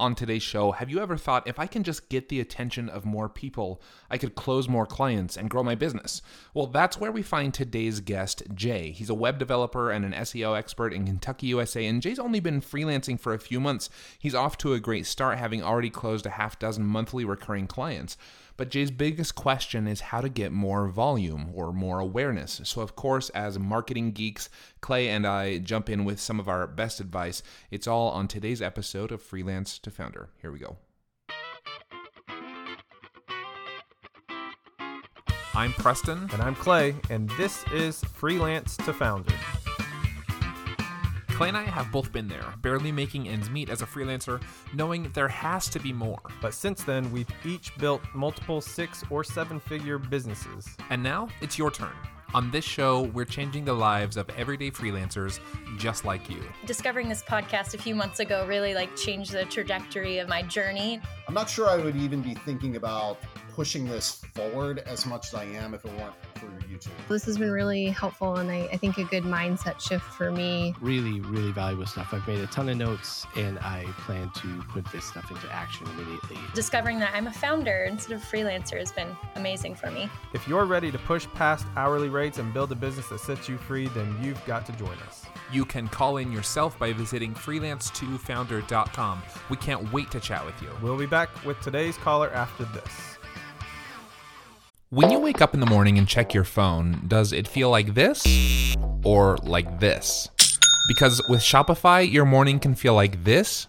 on today's show, have you ever thought if I can just get the attention of more people, I could close more clients and grow my business? Well, that's where we find today's guest, Jay. He's a web developer and an SEO expert in Kentucky, USA, and Jay's only been freelancing for a few months. He's off to a great start, having already closed a half dozen monthly recurring clients. But Jay's biggest question is how to get more volume or more awareness. So, of course, as marketing geeks, Clay and I jump in with some of our best advice. It's all on today's episode of Freelance to Founder. Here we go. I'm Preston. And I'm Clay, and this is Freelance to Founder. Clay and I have both been there, barely making ends meet as a freelancer, knowing there has to be more. But since then, we've each built multiple six or seven figure businesses. And now it's your turn. On this show, we're changing the lives of everyday freelancers just like you. Discovering this podcast a few months ago really like changed the trajectory of my journey. I'm not sure I would even be thinking about pushing this forward as much as I am if it weren't for YouTube. This has been really helpful and I, I think a good mindset shift for me. Really, really valuable stuff. I've made a ton of notes and I plan to put this stuff into action immediately. Discovering that I'm a founder instead of freelancer has been amazing for me. If you're ready to push past hourly rates and build a business that sets you free, then you've got to join us. You can call in yourself by visiting freelance2founder.com. We can't wait to chat with you. We'll be back with today's caller after this. When you wake up in the morning and check your phone, does it feel like this or like this? Because with Shopify, your morning can feel like this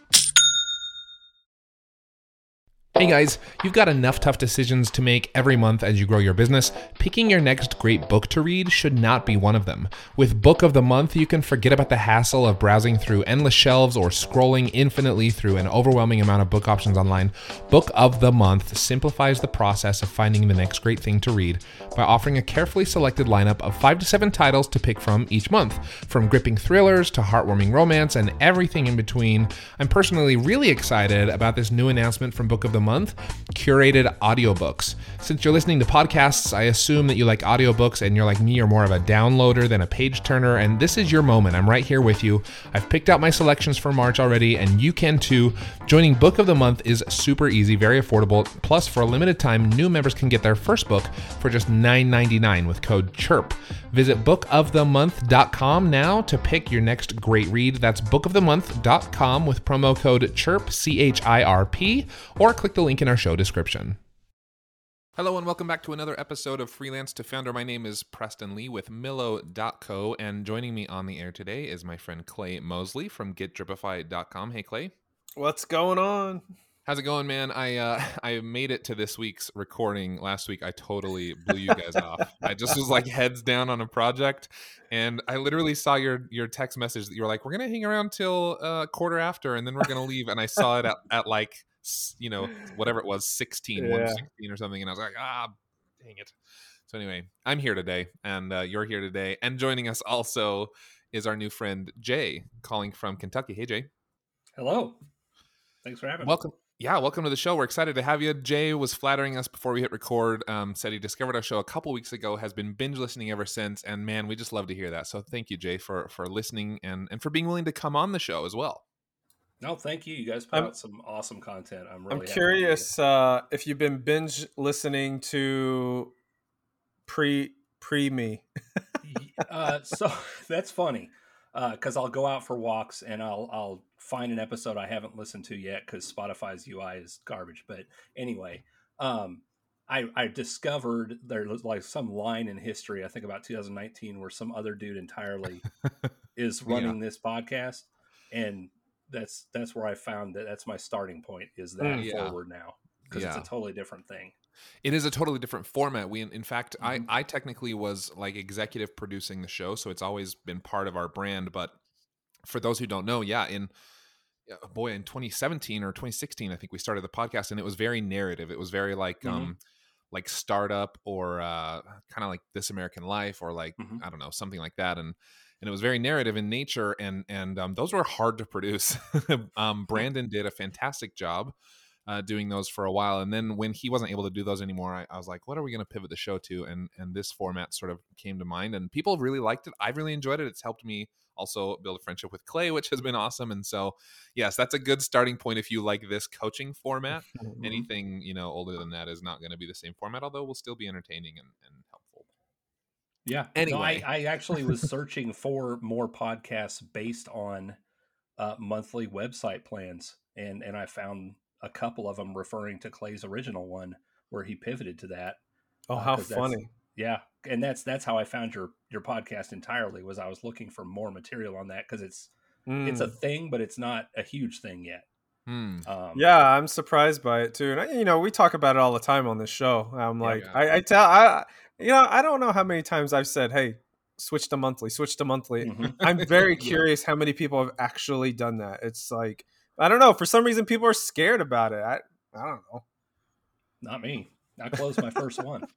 Hey guys, you've got enough tough decisions to make every month as you grow your business. Picking your next great book to read should not be one of them. With Book of the Month, you can forget about the hassle of browsing through endless shelves or scrolling infinitely through an overwhelming amount of book options online. Book of the Month simplifies the process of finding the next great thing to read by offering a carefully selected lineup of five to seven titles to pick from each month, from gripping thrillers to heartwarming romance and everything in between. I'm personally really excited about this new announcement from Book of the month curated audiobooks. Since you're listening to podcasts, I assume that you like audiobooks and you're like me, you're more of a downloader than a page turner, and this is your moment. I'm right here with you. I've picked out my selections for March already, and you can too. Joining Book of the Month is super easy, very affordable. Plus, for a limited time, new members can get their first book for just $9.99 with code CHIRP. Visit bookofthemonth.com now to pick your next great read. That's bookofthemonth.com with promo code CHIRP, C H I R P, or click the link in our show description. Hello and welcome back to another episode of Freelance to Founder. My name is Preston Lee with Millo.co, and joining me on the air today is my friend Clay Mosley from GetDripify.com. Hey, Clay. What's going on? How's it going, man? I uh, I made it to this week's recording last week. I totally blew you guys off. I just was like heads down on a project, and I literally saw your your text message that you were like, "We're gonna hang around till uh, quarter after, and then we're gonna leave." And I saw it at, at like you know whatever it was, 16, yeah. 116 or something, and I was like, "Ah, dang it." So anyway, I'm here today, and uh, you're here today, and joining us also is our new friend Jay, calling from Kentucky. Hey, Jay. Hello. Thanks for having Welcome. me. Welcome yeah, welcome to the show. We're excited to have you. Jay was flattering us before we hit record. Um, said he discovered our show a couple weeks ago, has been binge listening ever since, and man, we just love to hear that. So thank you, Jay, for for listening and and for being willing to come on the show as well. No, thank you. You guys put I'm, out some awesome content. I'm really. I'm curious uh, if you've been binge listening to pre pre me. uh, so that's funny because uh, I'll go out for walks and I'll I'll find an episode I haven't listened to yet because Spotify's UI is garbage. But anyway, um, I, I discovered there was like some line in history, I think about 2019, where some other dude entirely is running this podcast, and that's that's where I found that that's my starting point is that Mm, yeah. forward now because Yeah. it's a totally different thing. It is a totally different format. We, in fact, Mhm. I, I technically was like executive producing the show, so it's always been part of our brand. But for those who don't know, yeah, in boy, in 2017 or 2016, I think we started the podcast, and it was very narrative. It was very like, Mhm. um, like startup or uh, kind of like This American Life or like Mhm. I don't know something like that, and and it was very narrative in nature, and and um, those were hard to produce. um, Brandon did a fantastic job uh, doing those for a while, and then when he wasn't able to do those anymore, I, I was like, what are we going to pivot the show to? And and this format sort of came to mind, and people really liked it. I've really enjoyed it. It's helped me also build a friendship with Clay, which has been awesome. And so, yes, that's a good starting point if you like this coaching format. Anything you know older than that is not going to be the same format, although we'll still be entertaining and, and helpful. Yeah. Anyway. no, I, I actually was searching for more podcasts based on uh, monthly website plans, and and I found a couple of them referring to Clay's original one where he pivoted to that. Oh, Uh, how 'cause funny! Yeah, and that's that's how I found your your podcast entirely. Was I was looking for more material on that because it's it's a Mm. thing, but it's not a huge thing yet. Hmm. Um, Yeah, I'm surprised by it too. And I, you know, we talk about it all the time on this show. I'm Yeah. like, Yeah. I, I tell, I, you know, I don't know how many times I've said, "Hey, switch to monthly, switch to monthly." mhm. I'm very Yeah. curious how many people have actually done that. It's like, I don't know. For some reason, people are scared about it. I, I don't know. not me. I closed my first one.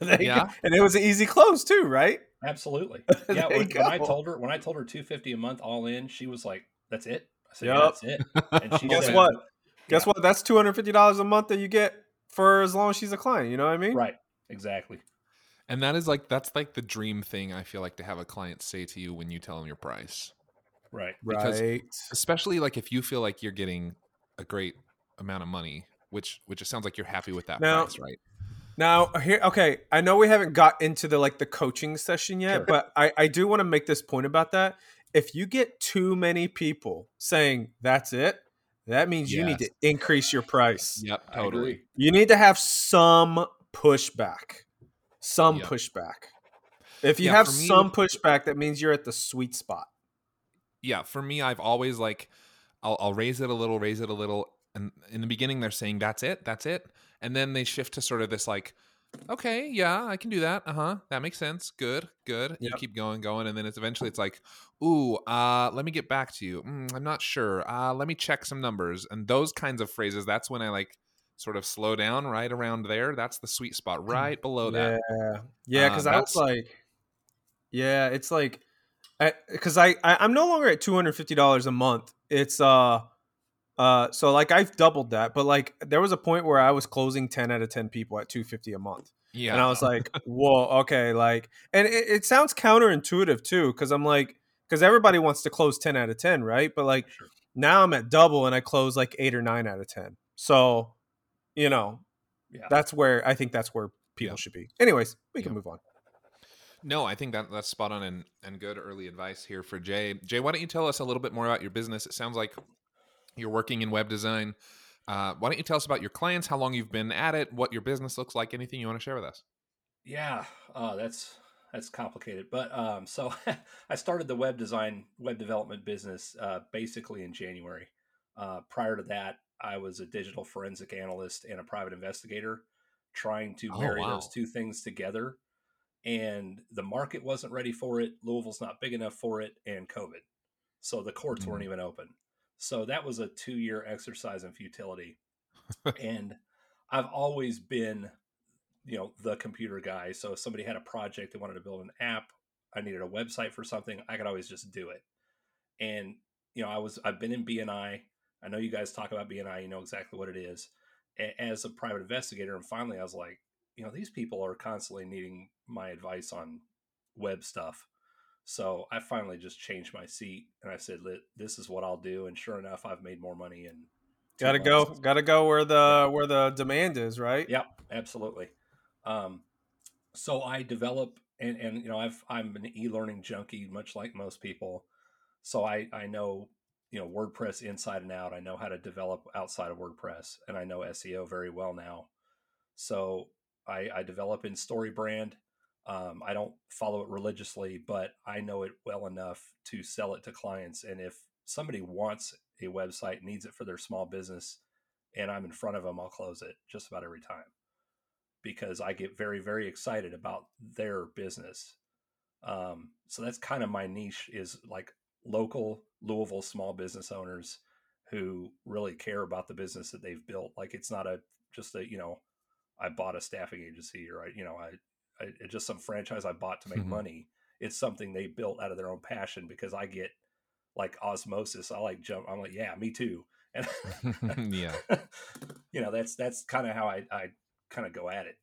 There you go. Yeah. and it was an easy close too, right? Absolutely. Yeah. When, when I told her when I told her two fifty a month all in, she was like, "That's it." I said, Yup. "Yeah, that's it." And she Guess said, what? Guess Yeah. what? That's two hundred fifty dollars a month that you get for as long as she's a client. You know what I mean? Right. Exactly. And that is like that's like the dream thing I feel like to have a client say to you when you tell them your price. Right. Because- Right. Especially like if you feel like you're getting a great amount of money, which which it sounds like you're happy with that Now- price, right? Now here, okay. I know we haven't got into the like the coaching session yet, Sure. but I I do want to make this point about that. If you get too many people saying that's it, that means you need to increase your price. Yep, totally. You need to have some pushback, some Yep. pushback. If you Yeah, have me- some pushback, that means you're at the sweet spot. yeah, for me, I've always like, I'll, I'll raise it a little, raise it a little, and in the beginning they're saying that's it, that's it, and then they shift to sort of this like, okay, yeah, I can do that, uh huh, that makes sense, good, good. You keep going, going, and then it's eventually it's like, ooh, uh, let me get back to you. Mm, I'm not sure. Uh, let me check some numbers, and those kinds of phrases. That's when I like sort of slow down right around there. That's the sweet spot, right below that. Yeah, yeah. Uh, Because I was that's- like, yeah, it's like, because I, I I'm no longer at two hundred fifty dollars a month. It's uh, uh, so like I've doubled that, but like there was a point where I was closing ten out of ten people at two fifty a month, Yeah, and I was like, whoa, okay, like, and it, it sounds counterintuitive too, because I'm like, because everybody wants to close ten out of ten, right? But like Sure. now I'm at double, and I close like eight or nine out of ten. So, you know, Yeah. that's where I think that's where people Yeah. should be. Anyways, we can move on. No, I think that that's spot on and, and good early advice here for Jay. Jay, why don't you tell us a little bit more about your business? It sounds like you're working in web design. Uh, why don't you tell us about your clients, how long you've been at it, what your business looks like, anything you want to share with us? Yeah, uh, that's that's complicated. But um, so I started the web design, web development business uh, basically in January. Uh, prior to that, I was a digital forensic analyst and a private investigator, trying to Oh, marry wow. those two things together. And the market wasn't ready for it. Louisville's not big enough for it, and COVID. So the courts weren't mm. even open. So that was a two year exercise in futility. and I've always been you know the computer guy so if somebody had a project they wanted to build an app i needed a website for something i could always just do it and you know i was i've been in bni i know you guys talk about bni you know exactly what it is A- as a private investigator and finally i was like you know these people are constantly needing my advice on web stuff so i finally just changed my seat and i said this is what i'll do and sure enough i've made more money and Gotta go. Gotta go where the where the demand is, right? Yep, absolutely. Um, so I develop, and and you know, I've I'm an e-learning junkie, much like most people. So I I know you know WordPress inside and out. I know how to develop outside of WordPress, and I know SEO very well now. So I, I develop in StoryBrand. Um, I don't follow it religiously, but I know it well enough to sell it to clients. And if somebody wants a website, needs it for their small business, and I'm in front of them, I'll close it just about every time because I get very, very excited about their business. Um, so that's kind of my niche is like local Louisville small business owners who really care about the business that they've built. Like it's not a just a you know, I bought a staffing agency or I you know I, I it's just some franchise I bought to make Mhm. money. It's something they built out of their own passion because I get like osmosis. I like jump. I'm like yeah, me too. And yeah. you know that's that's kind of how I I kind of go at it.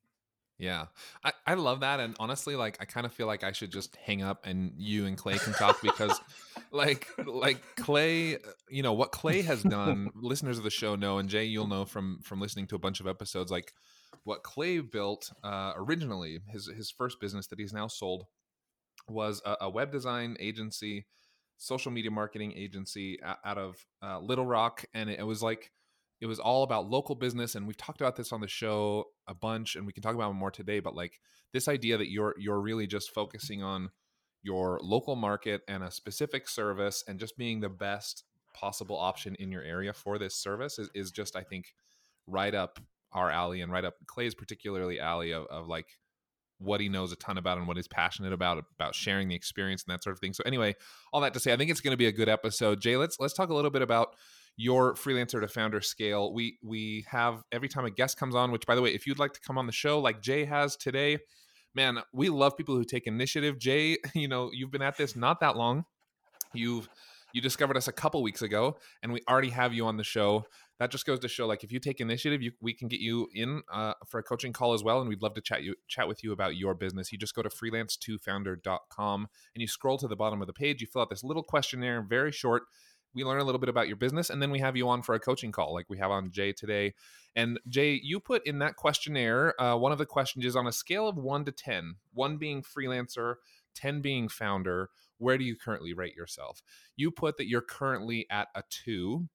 Yeah. I, I love that. And honestly, like I kind of feel like I should just hang up and you and Clay can talk because like like Clay, uh, you know, what Clay has done, listeners of the show know, and Jay, you'll know from from listening to a bunch of episodes, like what Clay built uh originally, his his first business that he's now sold was a, a web design agency, social media marketing agency out of uh, Little Rock, and it, it was like it was all about local business. And we've talked about this on the show a bunch, and we can talk about it more today. But like this idea that you're you're really just focusing on your local market and a specific service, and just being the best possible option in your area for this service is, is just I think right up our alley and right up Clay's particularly alley of, of like what he knows a ton about and what he's passionate about about sharing the experience and that sort of thing. So anyway, all that to say, I think it's going to be a good episode. Jay, let's let's talk a little bit about your freelancer to founder scale. We we have every time a guest comes on, which by the way, if you'd like to come on the show like Jay has today, man, we love people who take initiative. Jay, you know, you've been at this not that long. You've you discovered us a couple weeks ago and we already have you on the show that just goes to show like if you take initiative you, we can get you in uh, for a coaching call as well and we'd love to chat you chat with you about your business you just go to freelance2founder.com and you scroll to the bottom of the page you fill out this little questionnaire very short we learn a little bit about your business and then we have you on for a coaching call like we have on jay today and jay you put in that questionnaire uh, one of the questions is on a scale of 1 to 10 1 being freelancer 10 being founder where do you currently rate yourself you put that you're currently at a 2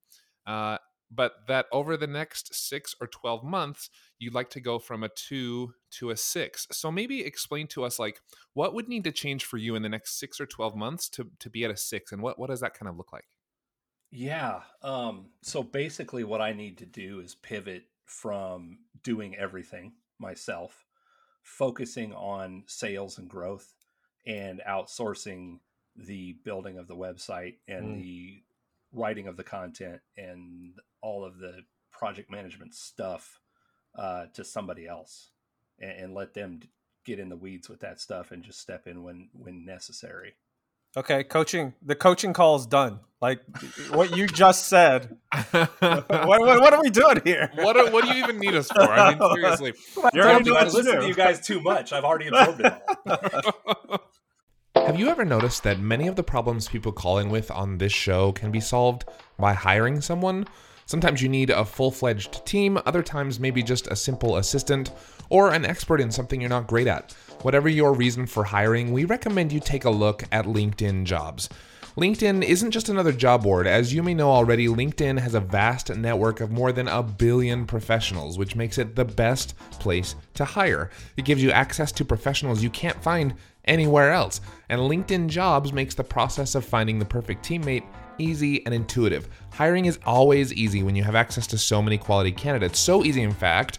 uh, but that over the next six or 12 months, you'd like to go from a two to a six. So maybe explain to us, like, what would need to change for you in the next six or 12 months to, to be at a six? And what, what does that kind of look like? Yeah. Um, so basically, what I need to do is pivot from doing everything myself, focusing on sales and growth, and outsourcing the building of the website and Mm. the writing of the content and all of the project management stuff uh, to somebody else and, and let them get in the weeds with that stuff and just step in when when necessary. Okay, coaching. The coaching call is done. Like what you just said. what, what, what, what are we doing here? what, do- what do you even need us for? I mean, seriously. You're I already told you doing I listen to you guys too much. I've already absorbed it all. Have you ever noticed that many of the problems people call in with on this show can be solved by hiring someone? Sometimes you need a full fledged team, other times, maybe just a simple assistant or an expert in something you're not great at. Whatever your reason for hiring, we recommend you take a look at LinkedIn jobs. LinkedIn isn't just another job board. As you may know already, LinkedIn has a vast network of more than a billion professionals, which makes it the best place to hire. It gives you access to professionals you can't find anywhere else. And LinkedIn Jobs makes the process of finding the perfect teammate easy and intuitive. Hiring is always easy when you have access to so many quality candidates. So easy, in fact,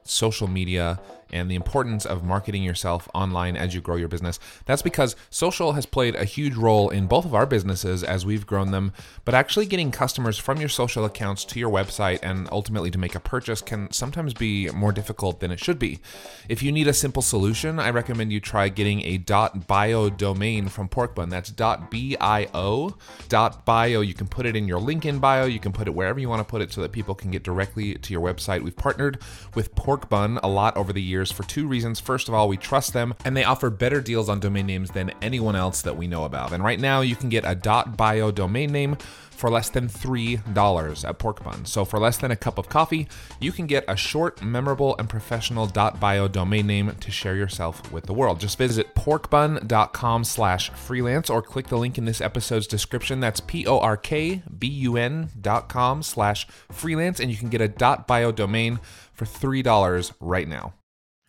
social media and the importance of marketing yourself online as you grow your business. That's because social has played a huge role in both of our businesses as we've grown them, but actually getting customers from your social accounts to your website and ultimately to make a purchase can sometimes be more difficult than it should be. If you need a simple solution, I recommend you try getting a .bio domain from Porkbun. That's .bio. .bio. You can put it in your LinkedIn bio, you can put it wherever you want to put it so that people can get directly to your website. We've partnered with Porkbun a lot over the years for two reasons. First of all, we trust them and they offer better deals on domain names than anyone else that we know about. And right now you can get a .bio domain name for less than $3 at Porkbun. So for less than a cup of coffee, you can get a short, memorable, and professional .bio domain name to share yourself with the world. Just visit porkbun.com slash freelance or click the link in this episode's description. That's P-O-R-K-B-U-N dot com slash freelance and you can get a .bio domain for $3 right now.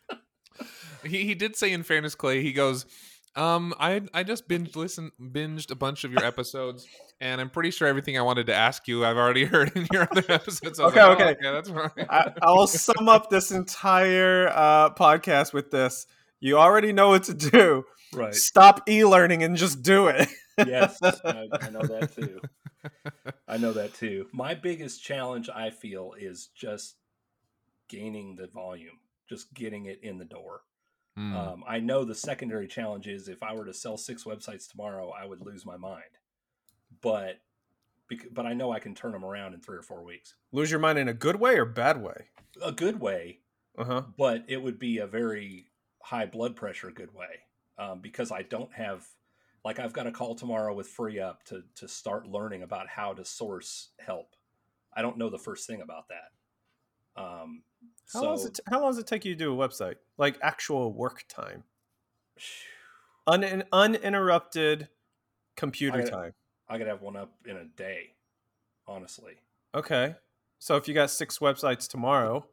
he, he did say in fairness, Clay, he goes, um, I I just binged listen binged a bunch of your episodes, and I'm pretty sure everything I wanted to ask you I've already heard in your other episodes. I was Okay, like, oh, okay. that's fine. I, I'll sum up this entire uh, podcast with this. You already know what to do. Right. Stop e-learning and just do it. yes, I, I know that too. I know that too. My biggest challenge, I feel, is just gaining the volume, just getting it in the door. Hmm. Um, I know the secondary challenge is if I were to sell six websites tomorrow, I would lose my mind. But, but I know I can turn them around in three or four weeks. Lose your mind in a good way or bad way? A good way, Uh huh. but it would be a very high blood pressure good way um, because I don't have like I've got a call tomorrow with Free Up to to start learning about how to source help. I don't know the first thing about that. Um, How so long does it? How long does it take you to do a website? Like actual work time, Un- uninterrupted computer I- time. I could have one up in a day, honestly. Okay. So if you got six websites tomorrow,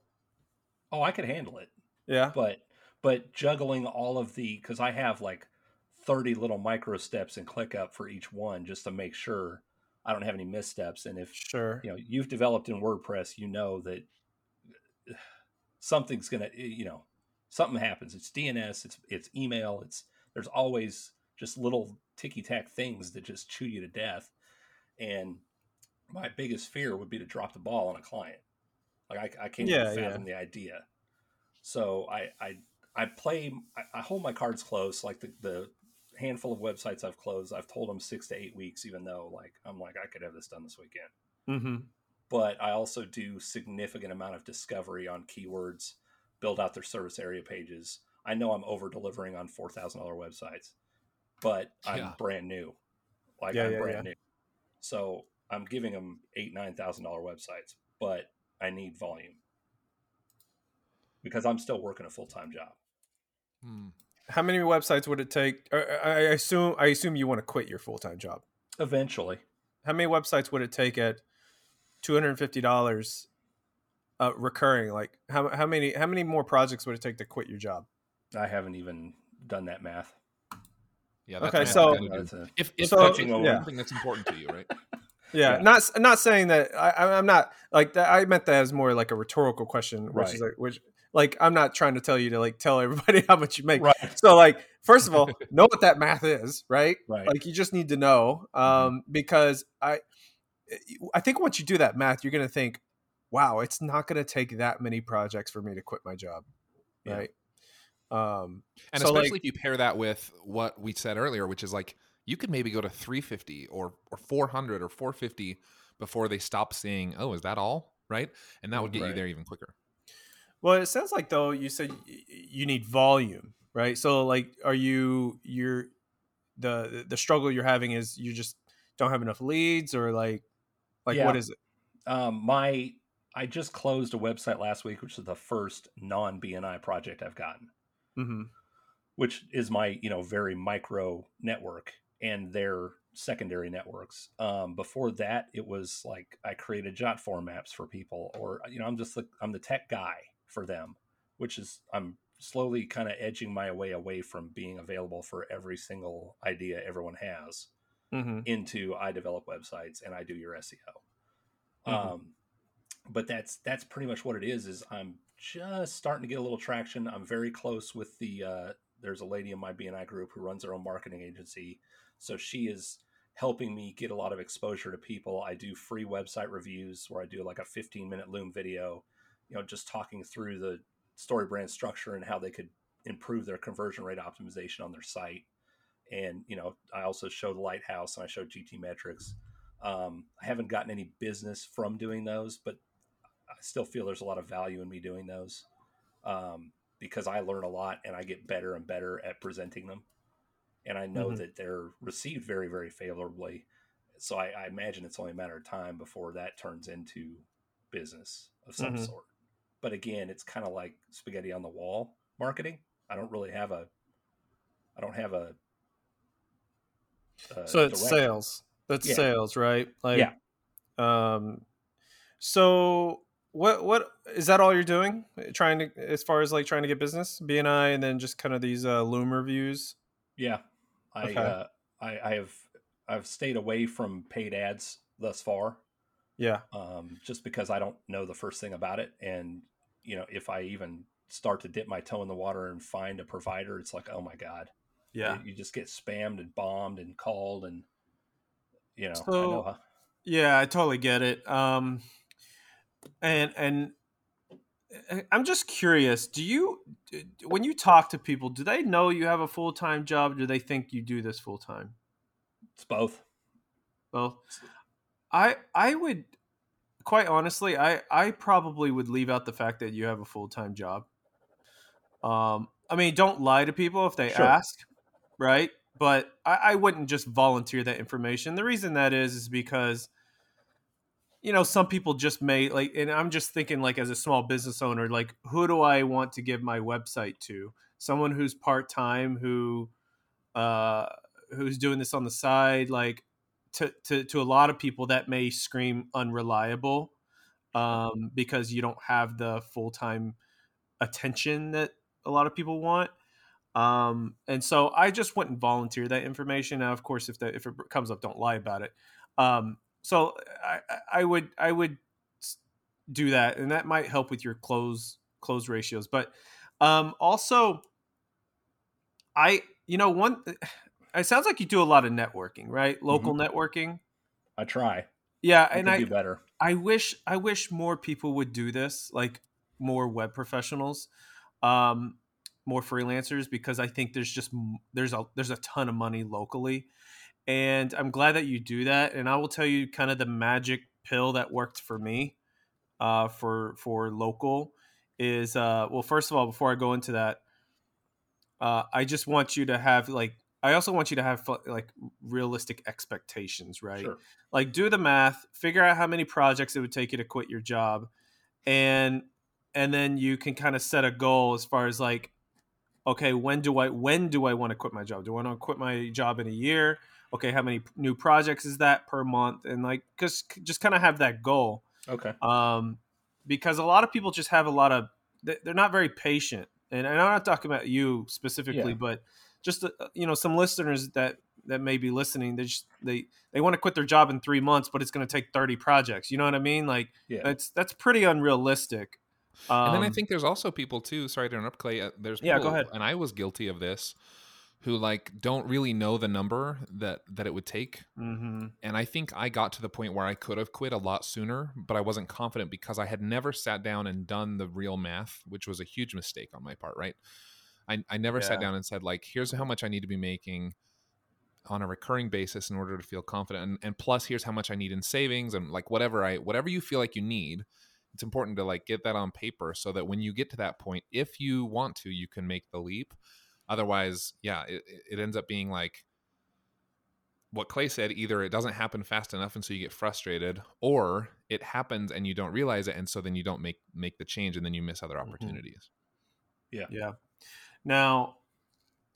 Oh, I could handle it, yeah. but but juggling all of the because I have like thirty little micro steps and ClickUp for each one just to make sure I don't have any missteps. And if Sure. you know you've developed in WordPress, you know that something's gonna you know something happens. It's DNS, it's it's email, it's there's always just little ticky tack things that just chew you to death. And my biggest fear would be to drop the ball on a client. Like I, I can't Yeah, even yeah. fathom the idea. So I I I play I, I hold my cards close. Like the the handful of websites I've closed, I've told them six to eight weeks, even though like I'm like I could have this done this weekend Mm-hmm. But I also do significant amount of discovery on keywords, build out their service area pages. I know I'm over delivering on four thousand dollar websites, but I'm Yeah. brand new. Like Yeah, I'm yeah, brand new, so I'm giving them eight nine thousand dollar websites, but I need volume because I'm still working a full time job. Hmm. How many websites would it take? I I assume. I assume you want to quit your full time job. Eventually, How many websites would it take at two hundred and fifty dollars uh, recurring? Like how how many how many more projects would it take to quit your job? I haven't even done that math. Yeah. That's Okay, so- That's a- if if so- coaching is yeah. something that's important to you, right? Yeah, Yeah. not not saying that I, I- I'm not like that. I meant that as more like a rhetorical question, which is like which like I'm not trying to tell you to like tell everybody how much you make. right, So like first of all, know what that math is, right? right. Like you just need to know um, because I I think once you do that math, you're gonna think, wow, it's not gonna take that many projects for me to quit my job, Yeah. right? Um, And So, like- especially if you pair that with what we said earlier, which is like you could maybe go to 350 or or 400 or 450 before they stop saying, "Oh, is that all? Right. And that would get you there even quicker. Well, it sounds like though you said you need volume, right? So like, are you you're the the struggle you're having is you just don't have enough leads, or like like Yeah. what is it? Um, my I just closed a website last week, which is the first non BNI project I've gotten. Mm-hmm. which is my you know very micro network and their secondary networks um, before that it was like i created JotForm maps for people or you know i'm just the, i'm the tech guy for them which is i'm slowly kind of edging my way away from being available for every single idea everyone has Mm-hmm. into I develop websites and I do your SEO. Mhm. Um, but that's that's pretty much what it is. Is I'm just starting to get a little traction. I'm very close with the. Uh, there's a lady in my BNI group who runs her own marketing agency, so she is helping me get a lot of exposure to people. I do free website reviews where I do like a 15 minute Loom video, you know, just talking through the story brand structure and how they could improve their conversion rate optimization on their site. And you know, I also show the Lighthouse and I show GTmetrix. Um, I haven't gotten any business from doing those, but I still feel there's a lot of value in me doing those um, because I learn a lot and I get better and better at presenting them. And I know Mhm. that they're received very, very favorably. So I, I imagine it's only a matter of time before that turns into business of some Mhm. sort. But again, it's kind of like spaghetti on the wall marketing. I don't really have a, I don't have a. a so it's direction. sales. That's Yeah. sales, right? Like, Yeah. Um, so what what is that all you're doing? Trying to as far as like trying to get business, BNI, and then just kind of these uh, Loom reviews. Yeah, I, Okay. uh, I I have I've stayed away from paid ads thus far, Yeah. um, just because I don't know the first thing about it, and you know if I even start to dip my toe in the water and find a provider, it's like oh my god, Yeah. you, you just get spammed and bombed and called, and you know I know how, Yeah, I totally get it. Um, and and I- I'm just curious. Do you when you talk to people, do they know you have a full time job? Do they think you do this full time? it's both. Both. I I would quite honestly, I I probably would leave out the fact that you have a full time job. Um, I mean, don't lie to people if they Sure. ask, right? But I, I wouldn't just volunteer that information. The reason that is is because you know some people just may like, and I'm just thinking like as a small business owner, like who do I want to give my website to? Someone who's part time who uh who's doing this on the side like to, to to a lot of people that may scream unreliable um, because you don't have the full time attention that a lot of people want. Um, and so I just wouldn't volunteer that information. Now, of course, if that if it comes up, don't lie about it. Um, so I, I- would I would do that, and that might help with your close close ratios. But um, also, I you know one. It sounds like you do a lot of networking, right? Local networking. I try. Yeah, I and I do better. I wish I wish more people would do this, like more web professionals, um, more freelancers, because I think there's just there's a there's a ton of money locally, and I'm glad that you do that. And I will tell you kind of the magic pill that worked for me, uh, for for local is uh, well, first of all, before I go into that, uh, I just want you to have like I also want you to have like realistic expectations, right? Sure. like do the math figure out how many projects it would take you to quit your job and and then you can kind of set a goal as far as like okay when do i when do i want to quit my job? Do i want to quit my job in a year? Okay how many new projects is that per month? And like just just kind of have that goal. Okay. um because a lot of people just have a lot of they- they're not very patient. And i'm not talking about you specifically Yeah. but just uh, you know some listeners that that may be listening they just they they want to quit their job in three months but it's going to take 30 projects. You know what i mean? Like Yeah. that's that's pretty unrealistic um, and then I think there's also people too. Sorry to interrupt, Clay. uh, There's Yeah, go ahead. And I was guilty of this, who like don't really know the number that that it would take. mhm. And I think I got to the point where I could have quit a lot sooner, but I wasn't confident because I had never sat down and done the real math, which was a huge mistake on my part. Right? I I never sat down and said like, here's how much I need to be making on a recurring basis in order to feel confident and, and plus here's how much i need in savings and like whatever i whatever you feel like you need it's important to like get that on paper so that when you get to that point if you want to you can make the leap. Otherwise yeah it, it ends up being like what clay said either it doesn't happen fast enough and so you get frustrated or it happens and you don't realize it and so then you don't make make the change and then you miss other Mhm. opportunities. Yeah. Yeah. now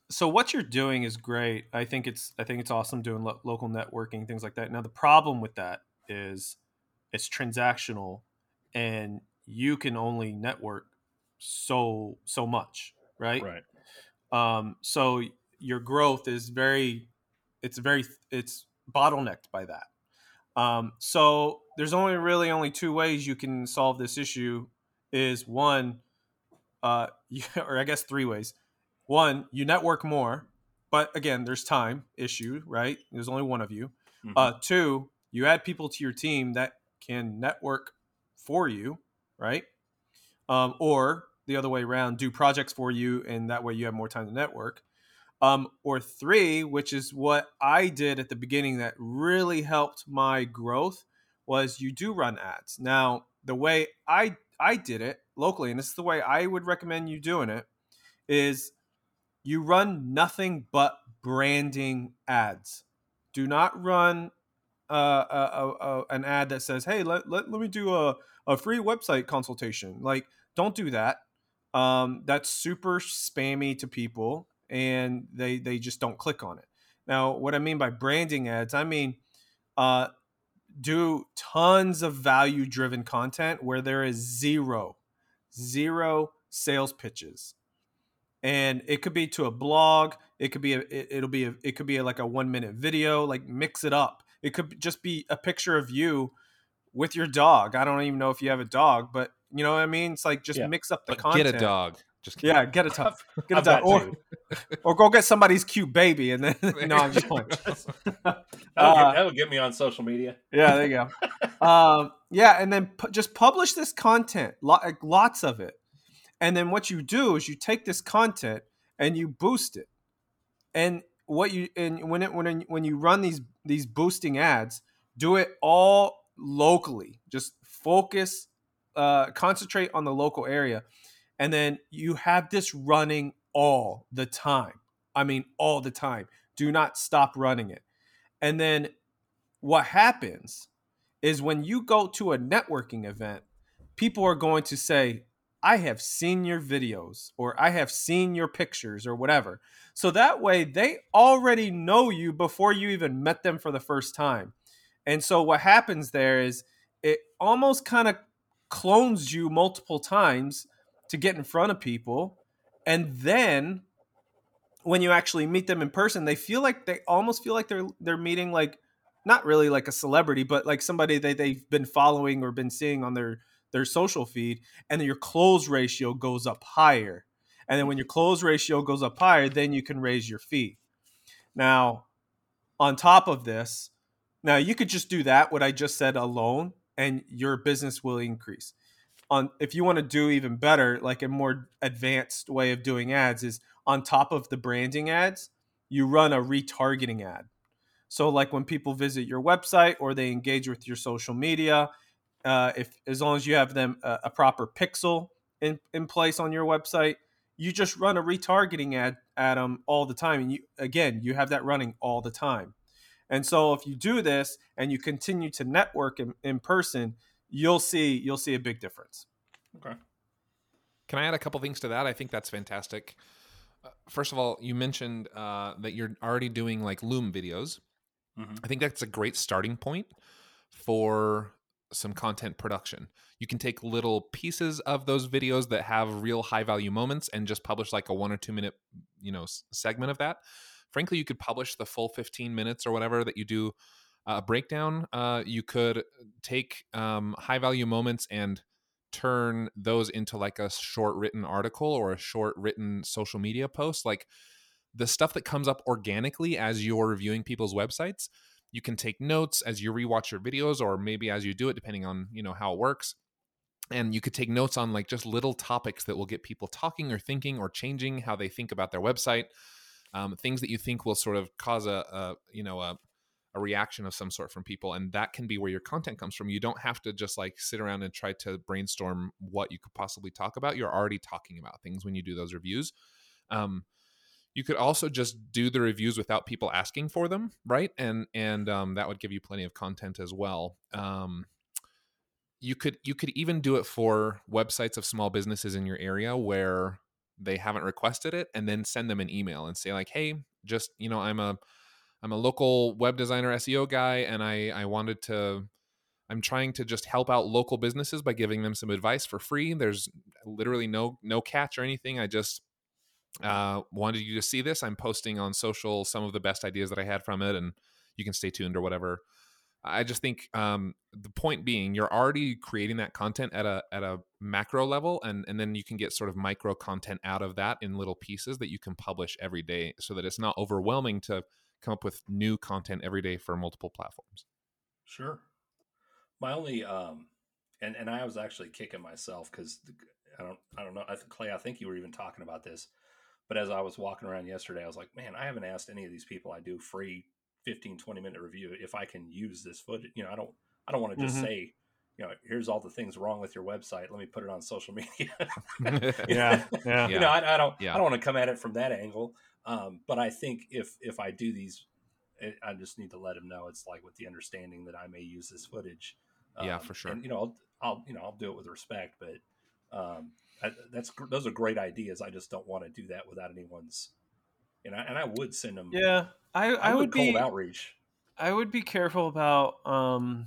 so what you're doing is great. I think it's i think it's awesome doing lo- local networking things like that. Now the problem with that is it's transactional and you can only network so so much right Right. um so your growth is very it's very it's bottlenecked by that um so there's only really only two ways you can solve this issue. Is one, uh, you, or I guess three ways. One, you network more, but again, there's time issue, right? There's only one of you. Mhm. Uh, two, you add people to your team that can network for you, right? Um, or the other way around, do projects for you, and that way you have more time to network. Um, or three, which is what I did at the beginning that really helped my growth, was you do run ads. Now, the way I I did it locally, and this is the way I would recommend you doing it, is you run nothing but branding ads. Do not run a, a, an ad that says, "Hey, let, let, let me do a, a free website consultation." Like, don't do that. Um, that's super spammy to people, and they they just don't click on it. Now, what I mean by branding ads, I mean uh, do tons of value driven content where there is zero, zero sales pitches and it could be to a blog it could be a it, it'll be a, it could be a, like a one minute video like mix it up it could just be a picture of you with your dog i don't even know if you have a dog but you know what i mean it's like just Yeah. mix up the But content get a dog. Just kidding. yeah get a dog get a I've dog or, or go get somebody's cute baby and then no i'm just playing That'll, Uh, get, that'll get me on social media. yeah, there you go. um, yeah, and then pu- just publish this content, lo- like lots of it. And then what you do is you take this content and you boost it. And what you and when it when when you run these these boosting ads, do it all locally. Just focus, uh, concentrate on the local area, and then you have this running all the time. I mean, all the time. Do not stop running it. And then what happens is when you go to a networking event, people are going to say, I have seen your videos or I have seen your pictures or whatever. So that way they already know you before you even met them for the first time. And so what happens there is it almost kind of clones you multiple times to get in front of people. And then when you actually meet them in person, they feel like they almost feel like they're they're meeting like not really like a celebrity, but like somebody that they've been following or been seeing on their their social feed, and then your close ratio goes up higher. And then when your close ratio goes up higher, then you can raise your fee. Now, on top of this, now you could just do that what I just said alone, and your business will increase. On if you want to do even better, like a more advanced way of doing ads is on top of the branding ads, you run a retargeting ad. So, like when people visit your website or they engage with your social media, uh, if as long as you have them a, a proper pixel in, in place on your website, you just run a retargeting ad at them all the time. And you again, you have that running all the time. And so, if you do this and you continue to network in, in person, you'll see you'll see a big difference. Okay. Can I add a couple things to that? I think that's fantastic. Uh, First of all, you mentioned uh, that you're already doing like Loom videos. Mhm. I think that's a great starting point for some content production. You can take little pieces of those videos that have real high value moments and just publish like a one or two minute, you know, segment of that. Frankly, you could publish the full 15 minutes or whatever that you do a breakdown. Uh, you could take um, high value moments and turn those into like a short written article or a short written social media post. Like the stuff that comes up organically as you're reviewing people's websites you can take notes as you rewatch your videos or maybe as you do it depending on you know how it works. And you could take notes on like just little topics that will get people talking or thinking or changing how they think about their website um, things that you think will sort of cause a, a you know a, a reaction of some sort from people. And that can be where your content comes from. You don't have to just like sit around and try to brainstorm what you could possibly talk about. You're already talking about things when you do those reviews. Um, you could also just do the reviews without people asking for them right? And and um, that would give you plenty of content as well. Um, you could you could even do it for websites of small businesses in your area where they haven't requested it and then send them an email and say like hey just you know i'm a i'm a local web designer seo guy and i i wanted to i'm trying to just help out local businesses by giving them some advice for free. There's literally no no catch or anything. I just uh, wanted you to see this. I'm posting on social some of the best ideas that I had from it, and you can stay tuned or whatever. I just think um, the point being you're already creating that content at a at a macro level, and and then you can get sort of micro content out of that in little pieces that you can publish every day, so that it's not overwhelming to come up with new content every day for multiple platforms. Sure. My only um, and and I was actually kicking myself because I don't I don't know I think Clay I think you were even talking about this, but as I was walking around yesterday, I was like, man, I haven't asked any of these people I do free 15 20 minute review if i can use this footage you know i don't i don't want to just Mhm. say you know here's all the things wrong with your website let me put it on social media Yeah, yeah. you know i, I don't Yeah. i don't want to come at it from that angle um, but i think if if i do these I- i just need to let them know it's like with the understanding that i may use this footage Yeah, Um, for sure. and you know I'll, I'll you know i'll do it with respect but um, that's those are great ideas i just don't want to do that without anyone's and I, and I would send them Yeah, I, I, I, would, cold be outreach. I would be careful about um,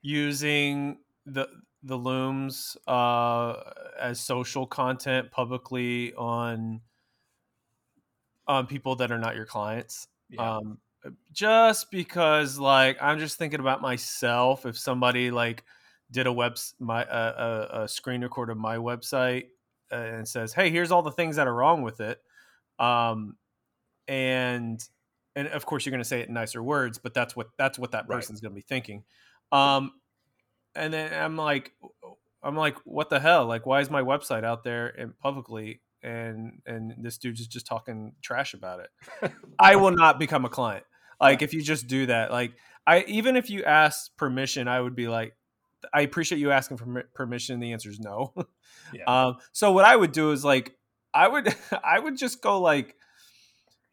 using the the looms uh, as social content publicly on on people that are not your clients. Yeah. Um, just because, like, I'm just thinking about myself. If somebody like did a web my uh, a, a screen record of my website uh, and says, "Hey, here's all the things that are wrong with it," um, and and of course you're going to say it in nicer words, but that's what that's what that Right. person's going to be thinking. Um, and then I'm like, I'm like, what the hell? Like, why is my website out there and publicly? And and this dude's just- just talking trash about it. I will not become a client. Like if you just do that, like I even if you ask permission, I would be like, I appreciate you asking for permission. The answer is no. Yeah. Um, so what I would do is like I would I would just go like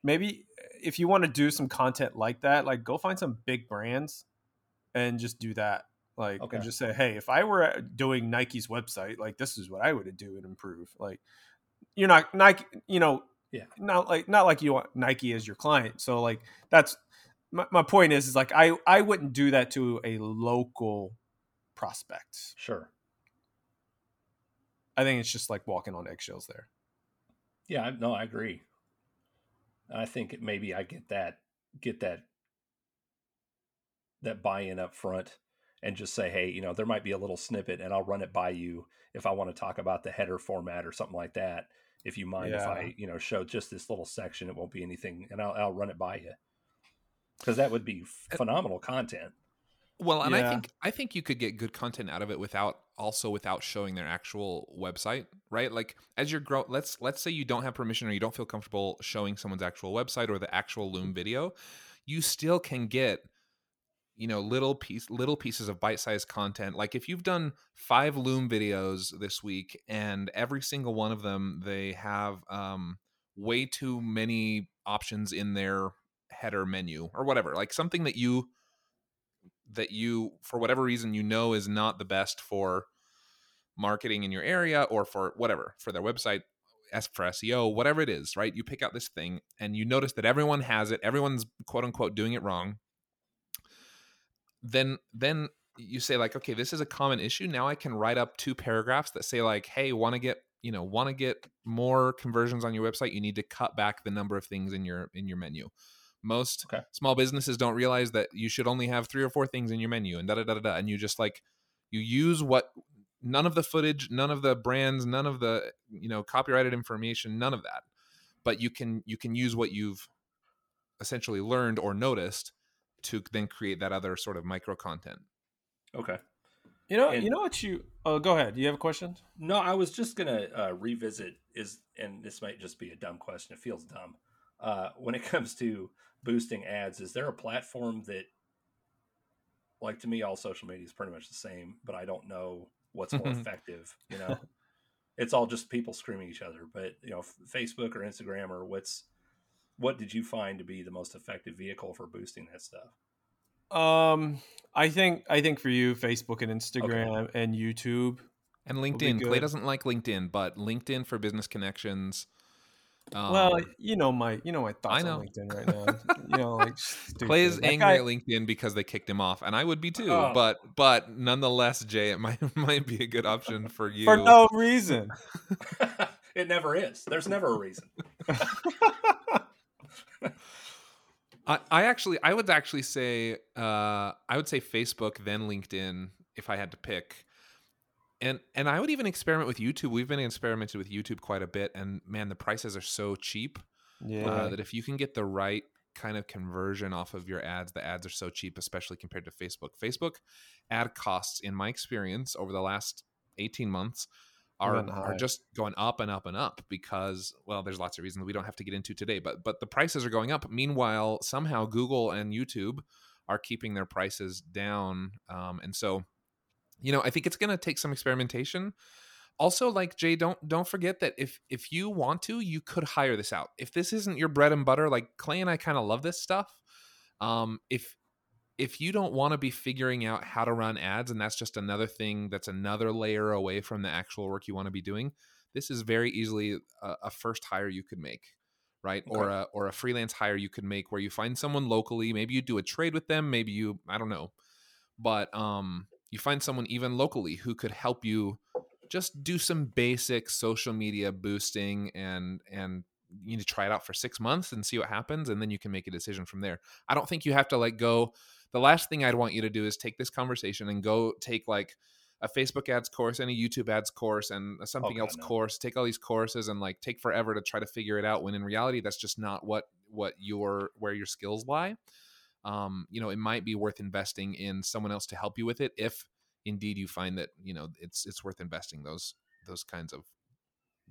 maybe if you want to do some content like that, like go find some big brands and just do that. Like Okay. and just say, hey, if I were doing Nike's website, like this is what I would do and improve. Like you're not Nike, you know, Yeah. not like not like you want Nike as your client. So like that's my, my point is is like I I wouldn't do that to a local prospect. Sure. I think it's just like walking on eggshells there. Yeah. No, I agree. I think maybe I get that get that that buy-in up front and just say, hey, you know, there might be a little snippet, and I'll run it by you if I want to talk about the header format or something like that. If you mind if I, you know, show just this little section, it won't be anything, and I'll, I'll run it by you because that would be eh phenomenal content. Well, and I think I think you could get good content out of it without also without showing their actual website, right? Like as you're grow let's let's say you don't have permission or you don't feel comfortable showing someone's actual website or the actual Loom video, you still can get you know little piece little pieces of bite-sized content. Like if you've done 5 Loom videos this week and every single one of them they have um way too many options in their header menu or whatever. Like something that you that you for whatever reason you know is not the best for marketing in your area or for whatever for their website as for SEO whatever it is right? You pick out this thing and you notice that everyone has it everyone's quote unquote doing it wrong. Then then you say like okay this is a common issue. Now I can write up two paragraphs that say like hey want to get you know want to get more conversions on your website? You need to cut back the number of things in your in your menu most Okay. small businesses don't realize that you should only have three or four things in your menu and da da da da da and you just like you use what none of the footage none of the brands none of the you know copyrighted information none of that but you can you can use what you've essentially learned or noticed to then create that other sort of micro content Okay. You know, And- you know what you. Oh, go ahead. Do you have a question? No, I was just gonna uh, revisit is, and this might just be a dumb question. It feels dumb. Uh, when it comes to boosting ads, is there a platform that, like to me, all social media is pretty much the same, but I don't know what's more effective. You know, it's all just people screaming each other. But you know, F- Facebook or Instagram or what's what did you find to be the most effective vehicle for boosting that stuff? Um, I think I think for you, Facebook and Instagram and YouTube. and linkedin clay doesn't like linkedin but linkedin for business connections um, well, you know my you know my thoughts know. on LinkedIn right now. you know, like Clay is. That angry guy- at LinkedIn because they kicked him off, and I would be too. Oh. But but nonetheless, Jay, it might might be a good option for you. for no reason. it never is. There's never a reason. I, I actually I would actually say uh, I would say Facebook then LinkedIn if I had to pick. And and I would even experiment with YouTube. We've been experimented with YouTube quite a bit, and man, the prices are so cheap Yeah. uh, that if you can get the right kind of conversion off of your ads, the ads are so cheap, especially compared to Facebook. Facebook ad costs, in my experience, over the last eighteen months, are are just going up and up and up because well, there's lots of reasons we don't have to get into today, but but the prices are going up. Meanwhile, somehow Google and YouTube are keeping their prices down, um, and so you know, I think it's going to take some experimentation. Also, like Jay, don't don't forget that if if you want to, you could hire this out. If this isn't your bread and butter, like Clay and I kind of love this stuff. Um, if if you don't want to be figuring out how to run ads, and that's just another thing that's another layer away from the actual work you want to be doing, this is very easily a, a first hire you could make, right? Or a or a freelance hire you could make where you find someone locally. Maybe you do a trade with them. Maybe you I don't know, but um, you find someone even locally who could help you just do some basic social media boosting and and you need to try it out for six months and see what happens and then you can make a decision from there i don't think you have to like go the last thing i'd want you to do is take this conversation and go take like a facebook ads course and a youtube ads course and a oh, something else no. course take all these courses and like take forever to try to figure it out when in reality that's just not what what your where your skills lie um, you know, it might be worth investing in someone else to help you with it if indeed you find that you know it's it's worth investing those those kinds of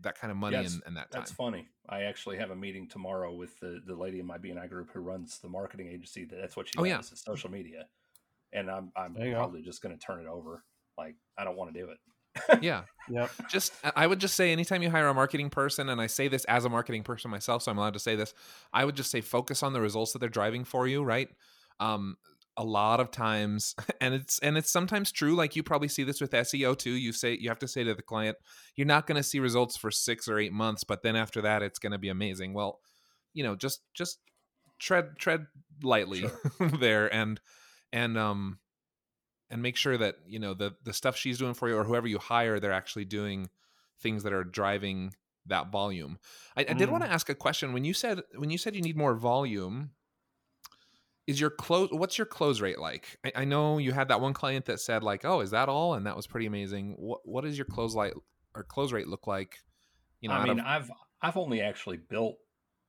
that kind of money Yes, and, and that time. That's funny. I actually have a meeting tomorrow with the, the lady in my BNI group who runs the marketing agency. That that's what she Oh, does yeah. is social media, and I'm I'm you go. probably just going to turn it over. Like I don't want to do it. Yeah, Yep. just I would just say anytime you hire a marketing person, and I say this as a marketing person myself, so I'm allowed to say this. I would just say focus on the results that they're driving for you, right? Um, a lot of times, and it's and it's sometimes true. Like you probably see this with SEO too. You say you have to say to the client, you're not going to see results for six or eight months, but then after that, it's going to be amazing. Well, you know, just just tread tread lightly there, and and um and make sure that you know the the stuff she's doing for you or whoever you hire they're actually doing things that are driving that volume. I, I did want to ask a question. When you said when you said you need more volume is your close what's your close rate like? I, I know you had that one client that said like oh is that all? And that was pretty amazing. What what does your close light or close rate look like you know I mean, of- I've I've only actually built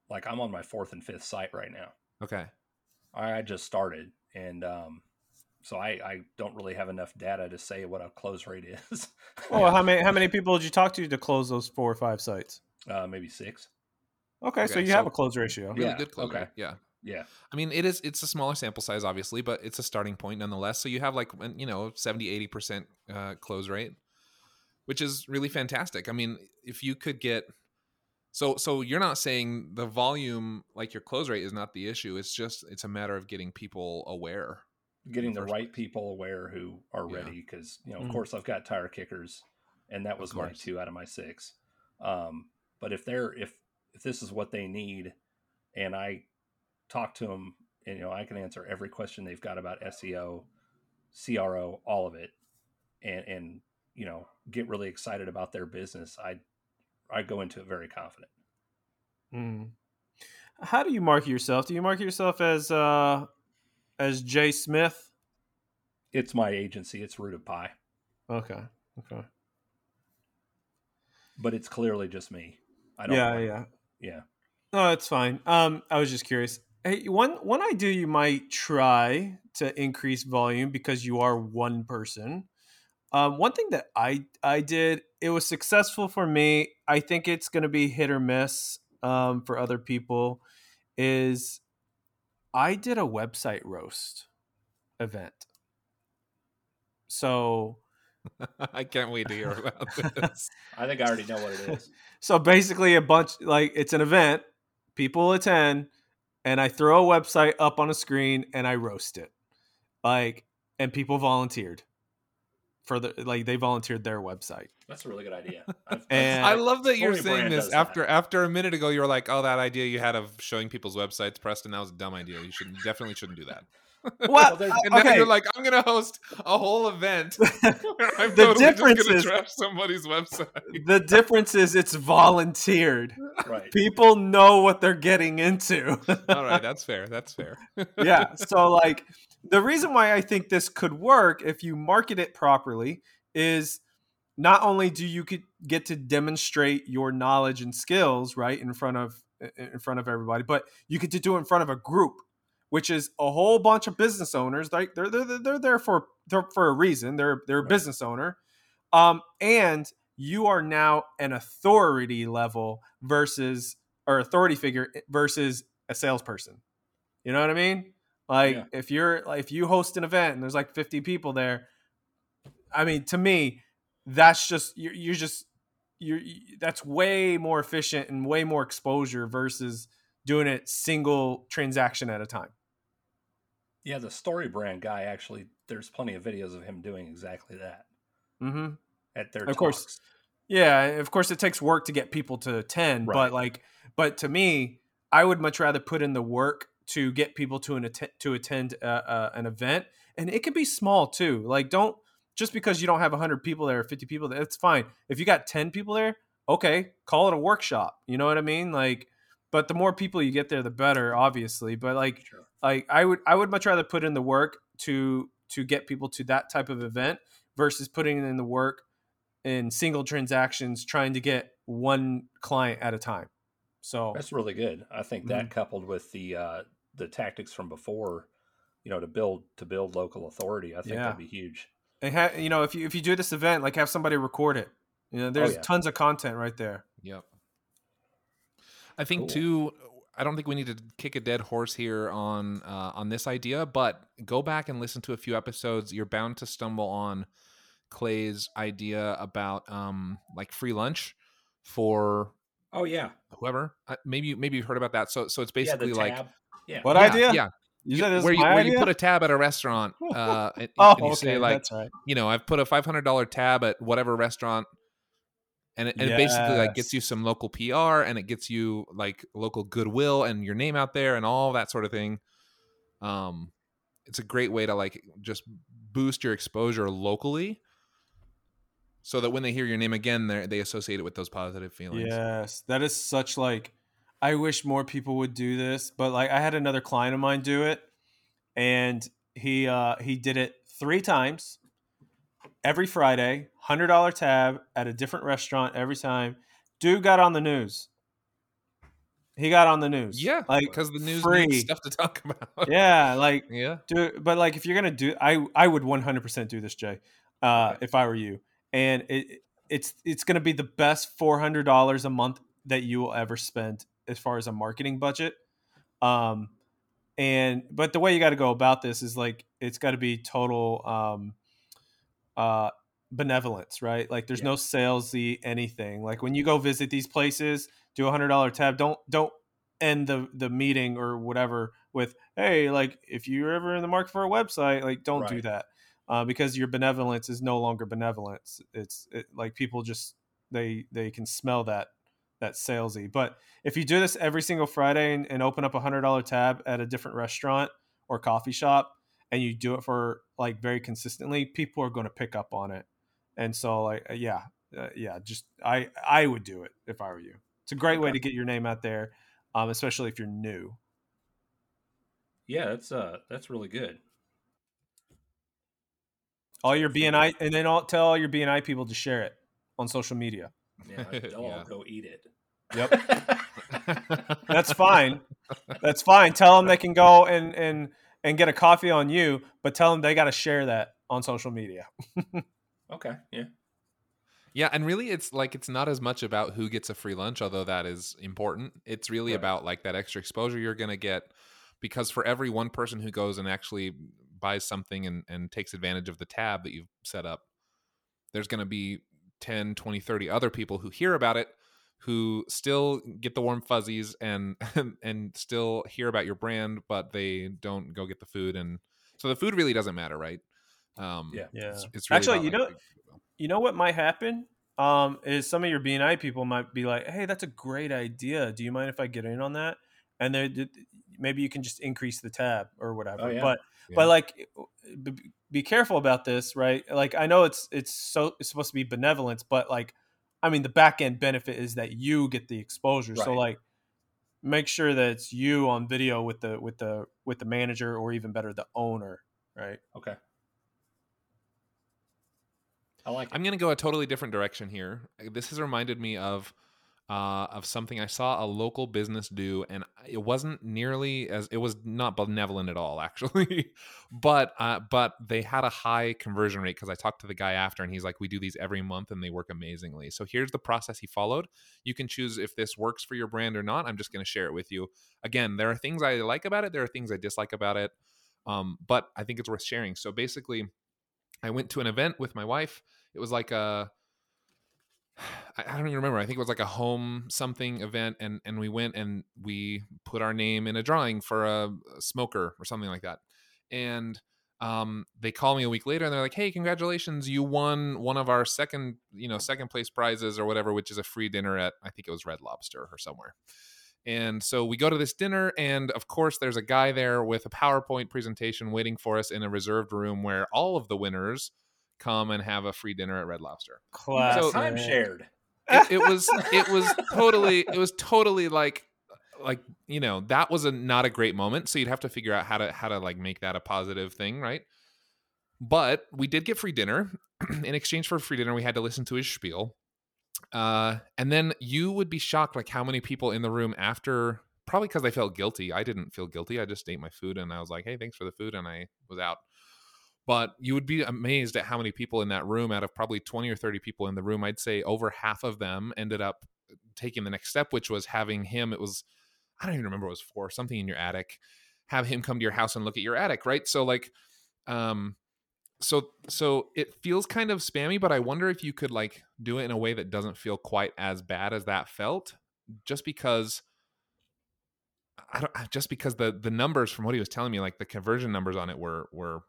like I'm on my fourth and fifth site right now. okay. I I just started, and um, so I I don't really have enough data to say what a close rate is. Oh, how many how many people did you talk to to close those four or five sites? uh, maybe six. Okay, so Okay, you have a close ratio. really Yeah, good close okay. rate yeah Yeah, I mean, it is it's a smaller sample size, obviously, but it's a starting point nonetheless. So you have like you know 70 80% uh, close rate, which is really fantastic. I mean, if you could get so so you're not saying the volume like your close rate is not the issue. It's just it's a matter of getting people aware. Getting the first right people aware who are Yeah. ready because you know, of Mhm. course, I've got tire kickers, and that was my two out of my six. Um, but if they're if if this is what they need, and I talk to them, and you know, I can answer every question they've got about SEO, CRO, all of it, and and you know, get really excited about their business. I I go into it very confident. Mm. How do you market yourself? Do you market yourself as uh as Jay Smith? It's my agency. It's Root of Pi, Okay. Okay. but it's clearly just me. I don't. Yeah, yeah. yeah. No, it's fine. Um, I was just curious. Hey, one one idea you might try to increase volume because you are one person. Um, one thing that I I did, it was successful for me. I think it's going to be hit or miss um, for other people. Is I did a website roast event. So I can't wait to hear about this. I think I already know what it is. So basically, a bunch like it's an event, people attend, and I throw a website up on a screen and I roast it, like, and people volunteered for the like they volunteered their website. That's a really good idea. I've- And- I love that you're saying this does that. after after a minute ago. You were like, "Oh, that idea you had of showing people's websites, Preston, that was a dumb idea. You should you definitely shouldn't do that." Well, there's- And uh, now okay. you're like, I'm gonna host a whole event. I'm The totally difference just gonna is- trash somebody's website. the difference is it's volunteered. right. People know what they're getting into. All right, that's fair. That's fair. yeah. So like the reason why I think this could work if you market it properly is not only do you get to demonstrate your knowledge and skills right in front of in front of everybody, but you get to do it in front of a group, which is a whole bunch of business owners. Like they're they're, they're, there for they're for a reason. They're they're a Right. business owner, um, and you are now an authority level versus or authority figure versus a salesperson. You know what I mean? Like Yeah. if you're like if you host an event and there's like 50 people there, I mean to me, that's just you're, you're just you're you- that's way more efficient and way more exposure versus doing it single transaction at a time. Yeah, the StoryBrand guy actually. There's plenty of videos of him doing exactly that Mm-hmm. at their Of course. Yeah, of course it takes work to get people to attend, Right. but like but to me, I would much rather put in the work to get people to an atten- to attend uh, uh, an event and it can be small too. Like don't just because you don't have 100 people there or 50 people there, it's fine. If you got 10 people there, okay, call it a workshop. You know what I mean? Like but the more people you get there the better obviously, but like Sure. like I would I would much rather put in the work to to get people to that type of event versus putting in the work in single transactions trying to get one client at a time. So That's really good. I think that coupled with the uh, the tactics from before, you know, to build to build local authority, I think Yeah. that'd be huge. and ha- you know if you if you do this event, like have somebody record it. You know, there's yeah. tons of content right there. Yep. I think Cool. too. I don't think we need to kick a dead horse here on uh, on this idea, but go back and listen to a few episodes. You're bound to stumble on Clay's idea about um, like free lunch for Oh yeah, whoever. Uh, maybe maybe you've heard about that. So so it's basically The like. Yeah. What yeah, idea? Yeah, You You- said this where is you where you put a tab at a restaurant. Uh, and, oh, and you okay, say like that's right. you know, I've put a five hundred dollar tab at whatever restaurant, and it, and it basically like gets you some local PR, and it gets you like local goodwill and your name out there, and all that sort of thing. Um, it's a great way to like just boost your exposure locally, so that when they hear your name again, they they associate it with those positive feelings. Yes, that is such like I wish more people would do this, but like I had another client of mine do it and he uh he did it 3 times every Friday, $100 tab at a different restaurant every time. Dude got on the news. He got on the news. Yeah, like because the news free. needs stuff to talk about. Yeah, like yeah. Dude, but like if you're gonna do, I I would 100% do this, Jay, uh, if I were you. And it it's it's gonna be the best $400 a month that you will ever spend as far as a marketing budget. Um, and but the way you got to go about this is like it's got to be total um, uh, benevolence, right? Like there's Yeah. no salesy anything. Like when you go visit these places, do a hundred dollar tab. Don't don't end the the meeting or whatever with hey, like if you're ever in the market for a website, like don't do that uh, because your benevolence is no longer benevolence. It's it, like people just they they can smell that that salesy. But if you do this every single Friday and, and open up a hundred dollar tab at a different restaurant or coffee shop, and you do it for like very consistently, people are going to pick up on it. And so, like, uh, yeah, uh, yeah, just I I would do it if I were you. It's a great way to get your name out there, um, especially if you're new. Yeah, that's uh that's really good. All your BNI, and then all, tell all your BNI people to share it on social media. Yeah, they'll Yeah. all go eat it. Yep. That's fine. That's fine. Tell them they can go and and and get a coffee on you, but tell them they got to share that on social media. okay. Yeah. Yeah, and really it's like it's not as much about who gets a free lunch, although that is important. It's really Right. about like that extra exposure you're going to get because for every one person who goes and actually buys something and, and takes advantage of the tab that you've set up, there's going to be 10, 20, 30 other people who hear about it who still get the warm fuzzies and and still hear about your brand, but they don't go get the food and so the food really doesn't matter, right? Um, Yeah. Yeah. It's, it's really Actually, you know- the. You know what might happen? Um, is some of your BNI people might be like, "Hey, that's a great idea. Do you mind if I get in on that?" And they maybe you can just increase the tab or whatever. Oh, yeah. But Yeah. but like be, be careful about this right like i know it's it's so it's supposed to be benevolence but like i mean the back end benefit is that you get the exposure so like make sure that it's you on video with the with the with the manager or even better the owner right Okay. I like it. I'm going to go a totally different direction here. This has reminded me of uh, of something I saw a local business do, and it wasn't nearly as it was not benevolent at all, actually. but uh, but they had a high conversion rate because I talked to the guy after, and he's like, "We do these every month, and they work amazingly." So here's the process he followed. You can choose if this works for your brand or not. I'm just going to share it with you. Again, there are things I like about it. There are things I dislike about it. Um, but I think it's worth sharing. So basically, I went to an event with my wife. It was like a I I don't even remember. I think it was like a home something event, and and we went and we put our name in a drawing for a, a smoker or something like that. And um, they call me a week later and they're like, "Hey, congratulations! You won one of our second, you know, second place prizes or whatever, which is a free dinner at I think it was Red Lobster or somewhere." And so we go to this dinner, and of course, there's a guy there with a PowerPoint presentation waiting for us in a reserved room where all of the winners come and have a free dinner at Red Lobster. Class So- time shared. it, it was it was totally it was totally like like you know that was a not a great moment. So you'd have to figure out how to how to like make that a positive thing right? But we did get free dinner. In exchange for free dinner we had to listen to his spiel. Uh and then you would be shocked like how many people in the room after probably because they felt guilty. I didn't feel guilty. I just ate my food and i was like hey thanks for the food and i was out but you would be amazed at how many people in that room out of probably 20 or 30 people in the room i'd say over half of them ended up taking the next step which was having him it was i don't even remember it was for something in your attic have him come to your house and look at your attic right? So like um so so it feels kind of spammy but i wonder if you could like do it in a way that doesn't feel quite as bad as that felt just because I don't just because the the numbers from what he was telling me like the conversion numbers on it were were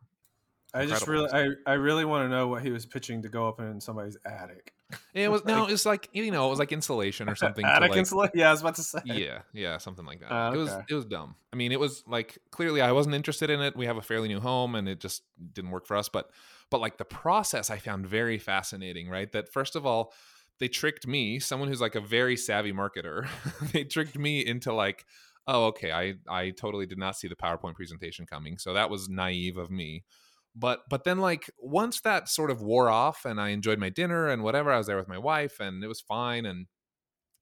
i just really i, I really want to know what he was pitching to go up in somebody's attic It was no, it was like you know, it was like insulation or something. attic like, insulation yeah i was about to say yeah, yeah, something like that. Ah, It was it was dumb. I mean, it was like clearly I wasn't interested in it. We have a fairly new home, and it just didn't work for us. But but like the process, I found very fascinating. Right, that first of all, they tricked me, someone who's like a very savvy marketer. they tricked me into like, oh, okay, I I totally did not see the PowerPoint presentation coming, so that was naive of me but but then like once that sort of wore off and i enjoyed my dinner and whatever i was there with my wife and it was fine and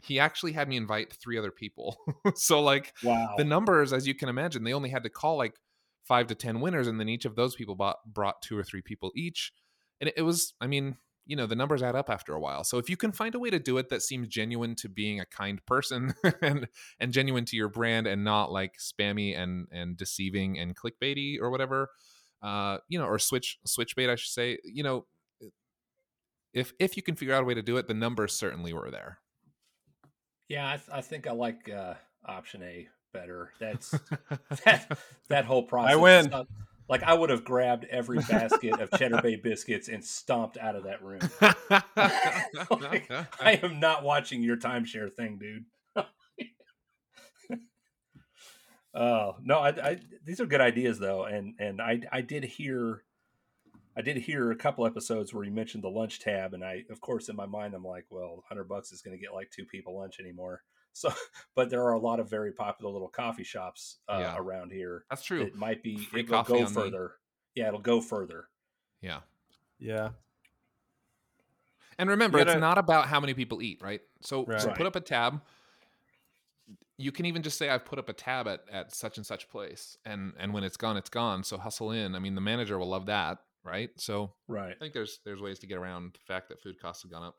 he actually had me invite three other people. So like Wow. the numbers as you can imagine they only had to call like five to ten winners and then each of those people bought, brought two or three people each. And it, it was i mean you know the numbers add up after a while. So if you can find a way to do it that seems genuine to being a kind person and and genuine to your brand and not like spammy and and deceiving and clickbaity or whatever uh you know or switch switch bait i should say you know if if you can figure out a way to do it the numbers certainly were there yeah, I, th- I think I like uh, option A better. That's that that whole process. I win. not- like I would have grabbed every basket of Cheddar Bay biscuits and stomped out of that room. Like, I am not watching your timeshare thing, dude. Oh no, I, I these are good ideas though, and and I I did hear, I did hear a couple episodes where you mentioned the lunch tab, and I of course in my mind I'm like, well, hundred bucks is going to get like two people lunch anymore. So, but there are a lot of very popular little coffee shops uh, Yeah. around here. that's true It might be Free it will go on me. further. Yeah, it'll go further. yeah yeah And remember, You it's gotta- not about how many people eat, right? So, so put up a tab. You can even just say I've put up a tab at, at such and such place, and and when it's gone, it's gone. So hustle in. I mean, the manager will love that, right? So Right. I think there's there's ways to get around the fact that food costs have gone up.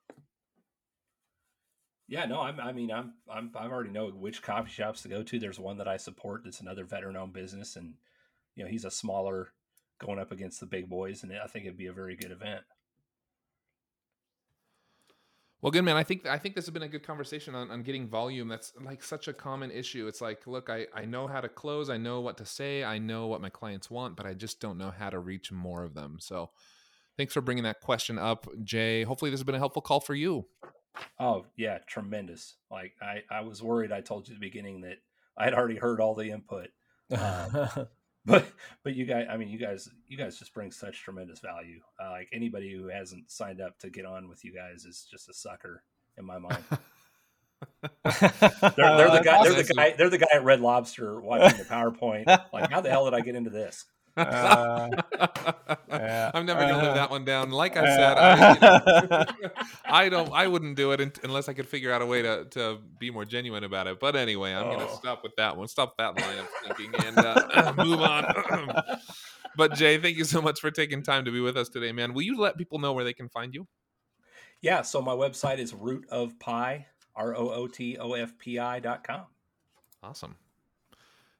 Yeah, no, I'm, I mean, I'm, I'm, I already know which coffee shops to go to. There's one that I support that's another veteran-owned business, and you know, he's a smaller, going up against the big boys, and I think it'd be a very good event. Well, good man. I think I think this has been a good conversation on, on getting volume. That's like such a common issue. It's like, look, I, I know how to close, I know what to say, I know what my clients want, but I just don't know how to reach more of them. So thanks for bringing that question up, Jay. Hopefully this has been a helpful call for you. Oh yeah, tremendous. Like I, I was worried. I told you at the beginning that I had already heard all the input, Um, but but you guys, I mean, you guys, you guys just bring such tremendous value. Uh, like anybody who hasn't signed up to get on with you guys is just a sucker in my mind. they're, they're the guy. They're the guy. They're the guy at Red Lobster watching the PowerPoint. Like, how the hell did I get into this? Uh, yeah. I'm never gonna live that one down. Like I said, I, you know, I, don't. I wouldn't do it unless I could figure out a way to to be more genuine about it. But anyway, I'm oh. gonna stop with that one. Stop that line of thinking and uh, move on. but Jay, thank you so much for taking time to be with us today, man. Will you let people know where they can find you? Yeah. So my website is root of pi R O O T O F P I dot com. Awesome.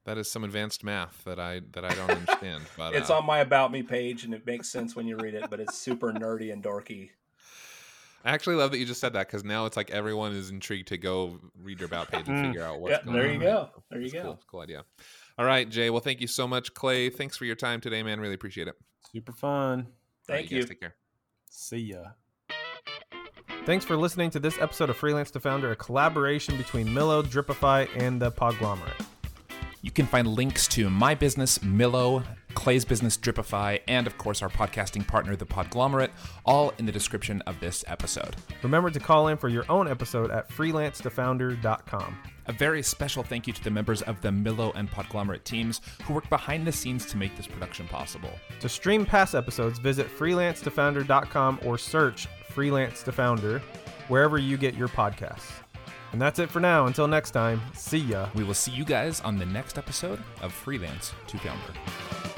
That is some advanced math that I that I don't understand. But it's uh, on my about me page, and it makes sense when you read it. But it's super nerdy and dorky. I actually love that you just said that because now it's like everyone is intrigued to go read your about page and mm. figure out what's yeah, going there on. There you go. There you go. Cool. cool idea. All right, Jay. Well, thank you so much, Clay. Thanks for your time today, man. Really appreciate it. Super fun. Thank right, you. you. Take care. See ya. Thanks for listening to this episode of Freelance to Founder, a collaboration between Millo, Dripify, and the Podglomerate. You can find links to my business, Millo, Clay's business, Dripify, and of course our podcasting partner, The Podglomerate, all in the description of this episode. Remember to call in for your own episode at freelancetofounder.com. A very special thank you to the members of the Millo and Podglomerate teams who work behind the scenes to make this production possible. To stream past episodes, visit freelancetofounder.com or search Freelance to Founder wherever you get your podcasts. And that's it for now. Until next time, see ya. We will see you guys on the next episode of Freelance to Founder.